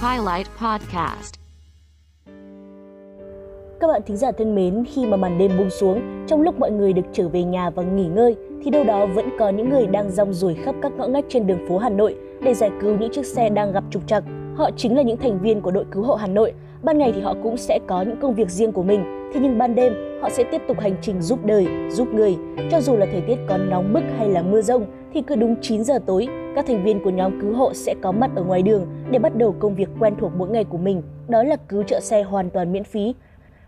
Highlight Podcast. Các bạn thính giả thân mến, khi mà màn đêm buông xuống, trong lúc mọi người được trở về nhà và nghỉ ngơi, thì đâu đó vẫn có những người đang rong ruổi khắp các ngõ ngách trên đường phố Hà Nội để giải cứu những chiếc xe đang gặp trục trặc. Họ chính là những thành viên của đội cứu hộ Hà Nội. Ban ngày thì họ cũng sẽ có những công việc riêng của mình, thế nhưng ban đêm họ sẽ tiếp tục hành trình giúp đời, giúp người. Cho dù là thời tiết có nóng bức hay là mưa rông, thì cứ đúng 9 giờ tối, các thành viên của nhóm cứu hộ sẽ có mặt ở ngoài đường để bắt đầu công việc quen thuộc mỗi ngày của mình, đó là cứu trợ xe hoàn toàn miễn phí.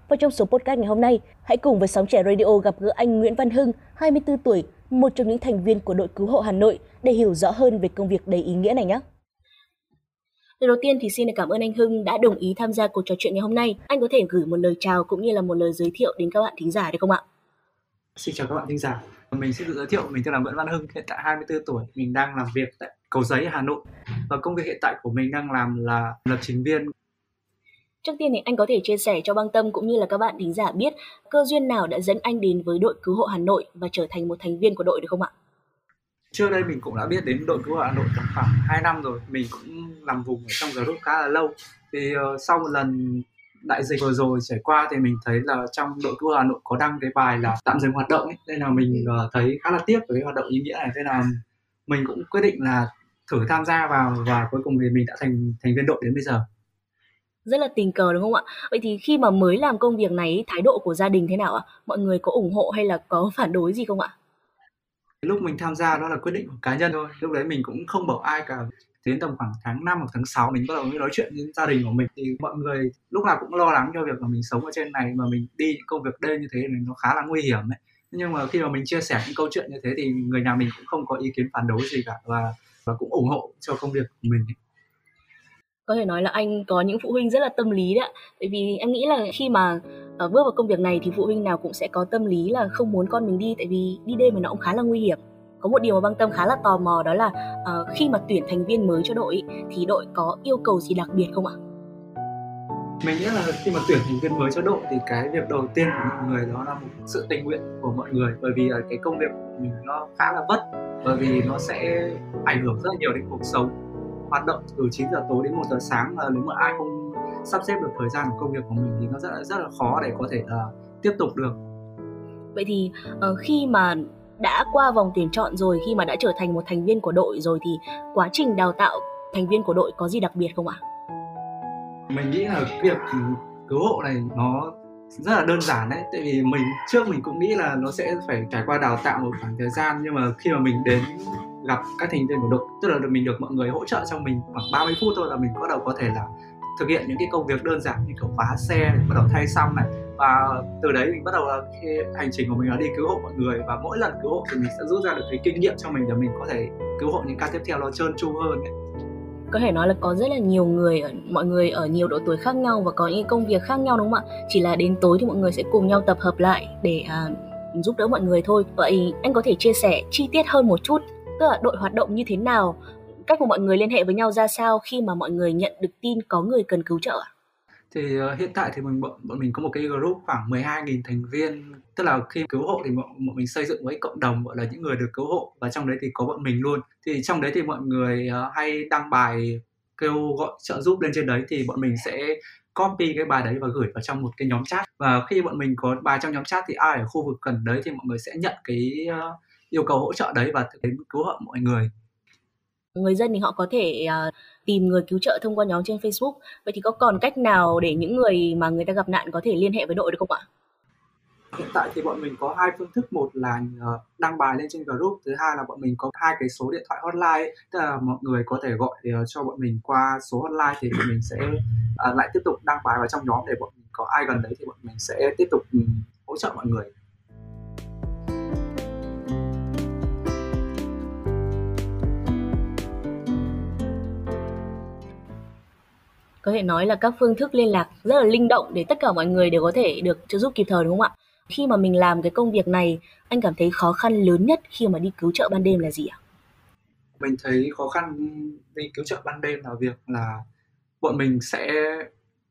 Và trong số podcast ngày hôm nay, hãy cùng với Sóng Trẻ Radio gặp gỡ anh Nguyễn Văn Hưng, 24 tuổi, một trong những thành viên của đội cứu hộ Hà Nội để hiểu rõ hơn về công việc đầy ý nghĩa này nhé. Lời đầu tiên thì xin được cảm ơn anh Hưng đã đồng ý tham gia cuộc trò chuyện ngày hôm nay. Anh có thể gửi một lời chào cũng như là một lời giới thiệu đến các bạn thính giả được không ạ? Xin chào các bạn thính giả. Mình xin tự giới thiệu, mình tên là Nguyễn Văn Hưng, hiện tại 24 tuổi, mình đang làm việc tại Cầu Giấy, Hà Nội. Và công việc hiện tại của mình đang làm là lập trình viên. Trước tiên thì anh có thể chia sẻ cho băng tâm cũng như là các bạn thính giả biết cơ duyên nào đã dẫn anh đến với đội cứu hộ Hà Nội và trở thành một thành viên của đội được không ạ? Trước đây mình cũng đã biết đến đội cứu hộ Hà Nội tầm khoảng 2 năm rồi, mình cũng làm vùng ở trong group khá là lâu. Thì uh, sau một lần đại dịch vừa rồi trải qua thì mình thấy là trong đội cứu Hà Nội có đăng cái bài là tạm dừng hoạt động ấy nên là mình uh, thấy khá là tiếc với cái hoạt động ý nghĩa này nên là mình cũng quyết định là thử tham gia vào và cuối cùng thì mình đã thành thành viên đội đến bây giờ rất là tình cờ đúng không ạ? Vậy thì khi mà mới làm công việc này, thái độ của gia đình thế nào ạ? Mọi người có ủng hộ hay là có phản đối gì không ạ? Lúc mình tham gia đó là quyết định của cá nhân thôi. Lúc đấy mình cũng không bảo ai cả. Đến tầm khoảng tháng 5 hoặc tháng 6 mình bắt đầu mới nói chuyện với gia đình của mình. Thì mọi người lúc nào cũng lo lắng cho việc là mình sống ở trên này mà mình đi những công việc đêm như thế thì nó khá là nguy hiểm ấy. Nhưng mà khi mà mình chia sẻ những câu chuyện như thế thì người nhà mình cũng không có ý kiến phản đối gì cả và và cũng ủng hộ cho công việc của mình có thể nói là anh có những phụ huynh rất là tâm lý đấy ạ. Vì em nghĩ là khi mà uh, bước vào công việc này thì phụ huynh nào cũng sẽ có tâm lý là không muốn con mình đi tại vì đi đêm thì nó cũng khá là nguy hiểm. Có một điều mà băng tâm khá là tò mò đó là uh, khi mà tuyển thành viên mới cho đội thì đội có yêu cầu gì đặc biệt không ạ? Mình nghĩ là khi mà tuyển thành viên mới cho đội thì cái việc đầu tiên của mọi người đó là một sự tình nguyện của mọi người. Bởi vì là cái công việc của mình nó khá là vất bởi vì nó sẽ ảnh hưởng rất là nhiều đến cuộc sống. Hoạt động từ 9 giờ tối đến 1 giờ sáng là nếu mà ai không sắp xếp được thời gian của công việc của mình thì nó rất là rất là khó để có thể uh, tiếp tục được vậy thì uh, khi mà đã qua vòng tuyển chọn rồi khi mà đã trở thành một thành viên của đội rồi thì quá trình đào tạo thành viên của đội có gì đặc biệt không ạ? Mình nghĩ là việc cứu hộ này nó rất là đơn giản đấy tại vì mình trước mình cũng nghĩ là nó sẽ phải trải qua đào tạo một khoảng thời gian nhưng mà khi mà mình đến gặp các thành viên của đội tức là mình được mọi người hỗ trợ cho mình khoảng 30 phút thôi là mình bắt đầu có thể là thực hiện những cái công việc đơn giản như kiểu vá xe bắt đầu thay xong này. Và từ đấy mình bắt đầu là cái hành trình của mình là đi cứu hộ mọi người và mỗi lần cứu hộ thì mình sẽ rút ra được cái kinh nghiệm cho mình để mình có thể cứu hộ những ca tiếp theo nó trơn tru hơn ấy. Có thể nói là có rất là nhiều người mọi người ở nhiều độ tuổi khác nhau và có những công việc khác nhau đúng không ạ? Chỉ là đến tối thì mọi người sẽ cùng nhau tập hợp lại để à, giúp đỡ mọi người thôi. Vậy anh có thể chia sẻ chi tiết hơn một chút tức là đội hoạt động như thế nào cách mà mọi người liên hệ với nhau ra sao khi mà mọi người nhận được tin có người cần cứu trợ thì uh, hiện tại thì mình bọn, bọn mình có một cái group khoảng 12.000 thành viên. Tức là khi cứu hộ thì bọn, bọn mình xây dựng với cộng đồng gọi là những người được cứu hộ. Và trong đấy thì có bọn mình luôn. Thì trong đấy thì mọi người uh, hay đăng bài kêu gọi trợ giúp lên trên đấy thì bọn mình sẽ copy cái bài đấy và gửi vào trong một cái nhóm chat. Và khi bọn mình có bài trong nhóm chat thì ai ở khu vực gần đấy thì mọi người sẽ nhận cái uh, yêu cầu hỗ trợ đấy và đến cứu hộ mọi người người dân thì họ có thể uh, tìm người cứu trợ thông qua nhóm trên Facebook. Vậy thì có còn cách nào để những người mà người ta gặp nạn có thể liên hệ với đội được không ạ? Hiện tại thì bọn mình có hai phương thức, một là ờ, đăng bài lên trên group, thứ hai là bọn mình có hai cái số điện thoại hotline, ấy. tức là mọi người có thể gọi ờ, cho bọn mình qua số hotline thì bọn mình sẽ uh, lại tiếp tục đăng bài vào trong nhóm để bọn mình có ai gần đấy thì bọn mình sẽ tiếp tục ừ, hỗ trợ mọi người. Có thể nói là các phương thức liên lạc rất là linh động để tất cả mọi người đều có thể được trợ giúp kịp thời đúng không ạ? Khi mà mình làm cái công việc này, anh cảm thấy khó khăn lớn nhất khi mà đi cứu trợ ban đêm là gì ạ? Mình thấy khó khăn đi cứu trợ ban đêm là việc là bọn mình sẽ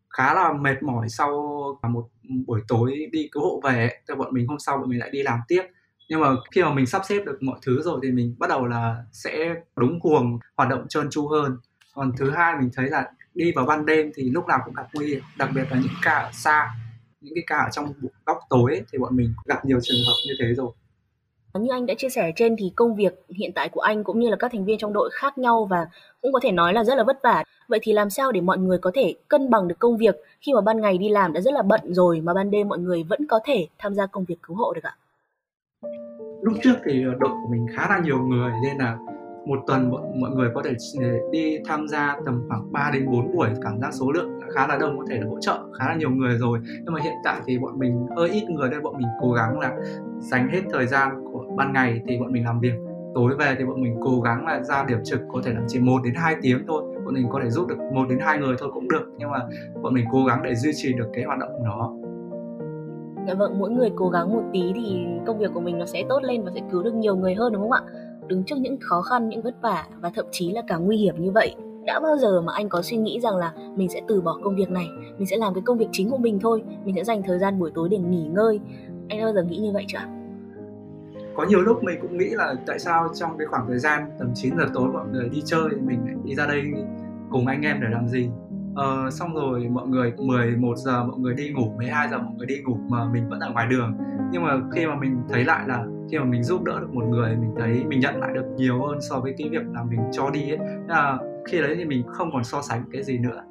khá là mệt mỏi sau một buổi tối đi cứu hộ về thì bọn mình hôm sau bọn mình lại đi làm tiếp nhưng mà khi mà mình sắp xếp được mọi thứ rồi thì mình bắt đầu là sẽ đúng cuồng hoạt động trơn tru hơn còn thứ hai mình thấy là đi vào ban đêm thì lúc nào cũng gặp nguy hiểm đặc biệt là những ca ở xa những cái ca ở trong góc tối ấy, thì bọn mình gặp nhiều trường hợp như thế rồi như anh đã chia sẻ trên thì công việc hiện tại của anh cũng như là các thành viên trong đội khác nhau và cũng có thể nói là rất là vất vả. Vậy thì làm sao để mọi người có thể cân bằng được công việc khi mà ban ngày đi làm đã rất là bận rồi mà ban đêm mọi người vẫn có thể tham gia công việc cứu hộ được ạ? Lúc trước thì đội của mình khá là nhiều người nên là một tuần mọi, mọi người có thể ừ, đi tham gia tầm khoảng 3 đến 4 buổi cảm giác số lượng khá là đông có thể là hỗ trợ khá là nhiều người rồi. Nhưng mà hiện tại thì bọn mình hơi ít người nên bọn mình cố gắng là dành hết thời gian của ban ngày thì bọn mình làm việc. Tối về thì bọn mình cố gắng là ra điểm trực có thể là chỉ 1 đến 2 tiếng thôi. Bọn mình có thể giúp được một đến hai người thôi cũng được nhưng mà bọn mình cố gắng để duy trì được cái hoạt động đó Dạ vâng, mỗi người cố gắng một tí thì công việc của mình nó sẽ tốt lên và sẽ cứu được nhiều người hơn đúng không ạ? Đứng trước những khó khăn, những vất vả và thậm chí là cả nguy hiểm như vậy. Đã bao giờ mà anh có suy nghĩ rằng là mình sẽ từ bỏ công việc này, mình sẽ làm cái công việc chính của mình thôi, mình sẽ dành thời gian buổi tối để nghỉ ngơi? Anh đã bao giờ nghĩ như vậy chưa? Có nhiều lúc mình cũng nghĩ là tại sao trong cái khoảng thời gian tầm 9 giờ tối mọi người đi chơi, mình lại đi ra đây cùng anh em để làm gì? Ờ, xong rồi mọi người 11 giờ mọi người đi ngủ 12 giờ mọi người đi ngủ mà mình vẫn ở ngoài đường. Nhưng mà khi mà mình thấy lại là khi mà mình giúp đỡ được một người mình thấy mình nhận lại được nhiều hơn so với cái việc là mình cho đi ấy. Là khi đấy thì mình không còn so sánh cái gì nữa.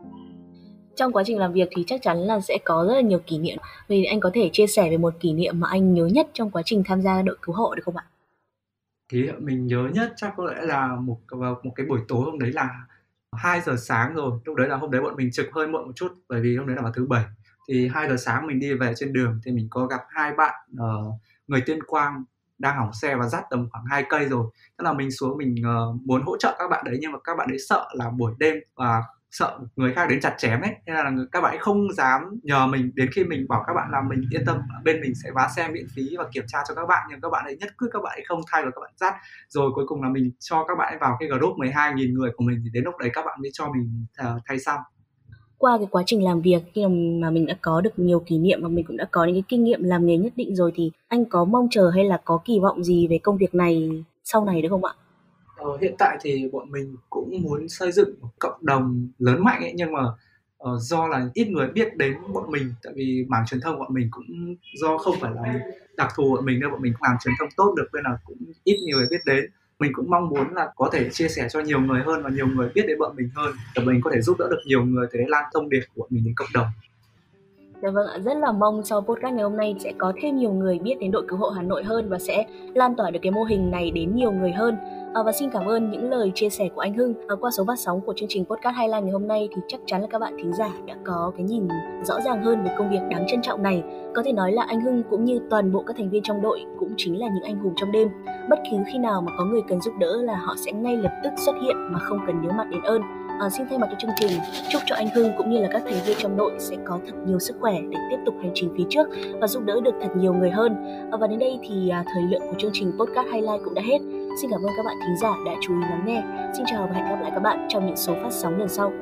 Trong quá trình làm việc thì chắc chắn là sẽ có rất là nhiều kỷ niệm. Vì anh có thể chia sẻ về một kỷ niệm mà anh nhớ nhất trong quá trình tham gia đội cứu hộ được không ạ? Kỷ niệm mình nhớ nhất chắc có lẽ là một một cái buổi tối hôm đấy là 2 giờ sáng rồi. Lúc đấy là hôm đấy bọn mình trực hơi muộn một chút bởi vì hôm đấy là vào thứ bảy. Thì 2 giờ sáng mình đi về trên đường thì mình có gặp hai bạn uh, người tuyên quang đang hỏng xe và dắt tầm khoảng hai cây rồi. Tức là mình xuống mình uh, muốn hỗ trợ các bạn đấy nhưng mà các bạn ấy sợ là buổi đêm và sợ người khác đến chặt chém ấy nên là các bạn ấy không dám nhờ mình đến khi mình bảo các bạn là mình yên tâm bên mình sẽ vá xe miễn phí và kiểm tra cho các bạn nhưng các bạn ấy nhất quyết các bạn ấy không thay và các bạn dắt rồi cuối cùng là mình cho các bạn ấy vào cái group 12.000 người của mình thì đến lúc đấy các bạn mới cho mình uh, thay xong. qua cái quá trình làm việc khi mà mình đã có được nhiều kỷ niệm và mình cũng đã có những cái kinh nghiệm làm nghề nhất định rồi thì anh có mong chờ hay là có kỳ vọng gì về công việc này sau này được không ạ? Ờ, hiện tại thì bọn mình cũng muốn xây dựng một cộng đồng lớn mạnh ấy nhưng mà uh, do là ít người biết đến bọn mình tại vì mảng truyền thông bọn mình cũng do không phải là đặc thù bọn mình nên bọn mình cũng làm truyền thông tốt được nên là cũng ít người biết đến mình cũng mong muốn là có thể chia sẻ cho nhiều người hơn và nhiều người biết đến bọn mình hơn để mình có thể giúp đỡ được nhiều người để lan thông điệp của mình đến cộng đồng Dạ vâng ạ, rất là mong sau podcast ngày hôm nay sẽ có thêm nhiều người biết đến đội cứu hộ Hà Nội hơn và sẽ lan tỏa được cái mô hình này đến nhiều người hơn. À, và xin cảm ơn những lời chia sẻ của anh Hưng à, qua số phát sóng của chương trình podcast Highline ngày hôm nay thì chắc chắn là các bạn thính giả đã có cái nhìn rõ ràng hơn về công việc đáng trân trọng này. Có thể nói là anh Hưng cũng như toàn bộ các thành viên trong đội cũng chính là những anh hùng trong đêm. Bất cứ khi nào mà có người cần giúp đỡ là họ sẽ ngay lập tức xuất hiện mà không cần nhớ mặt đến ơn. À, xin thay mặt cho chương trình chúc cho anh Hưng cũng như là các thành viên trong đội sẽ có thật nhiều sức khỏe để tiếp tục hành trình phía trước và giúp đỡ được thật nhiều người hơn. À, và đến đây thì à, thời lượng của chương trình podcast highlight cũng đã hết. Xin cảm ơn các bạn thính giả đã chú ý lắng nghe. Xin chào và hẹn gặp lại các bạn trong những số phát sóng lần sau.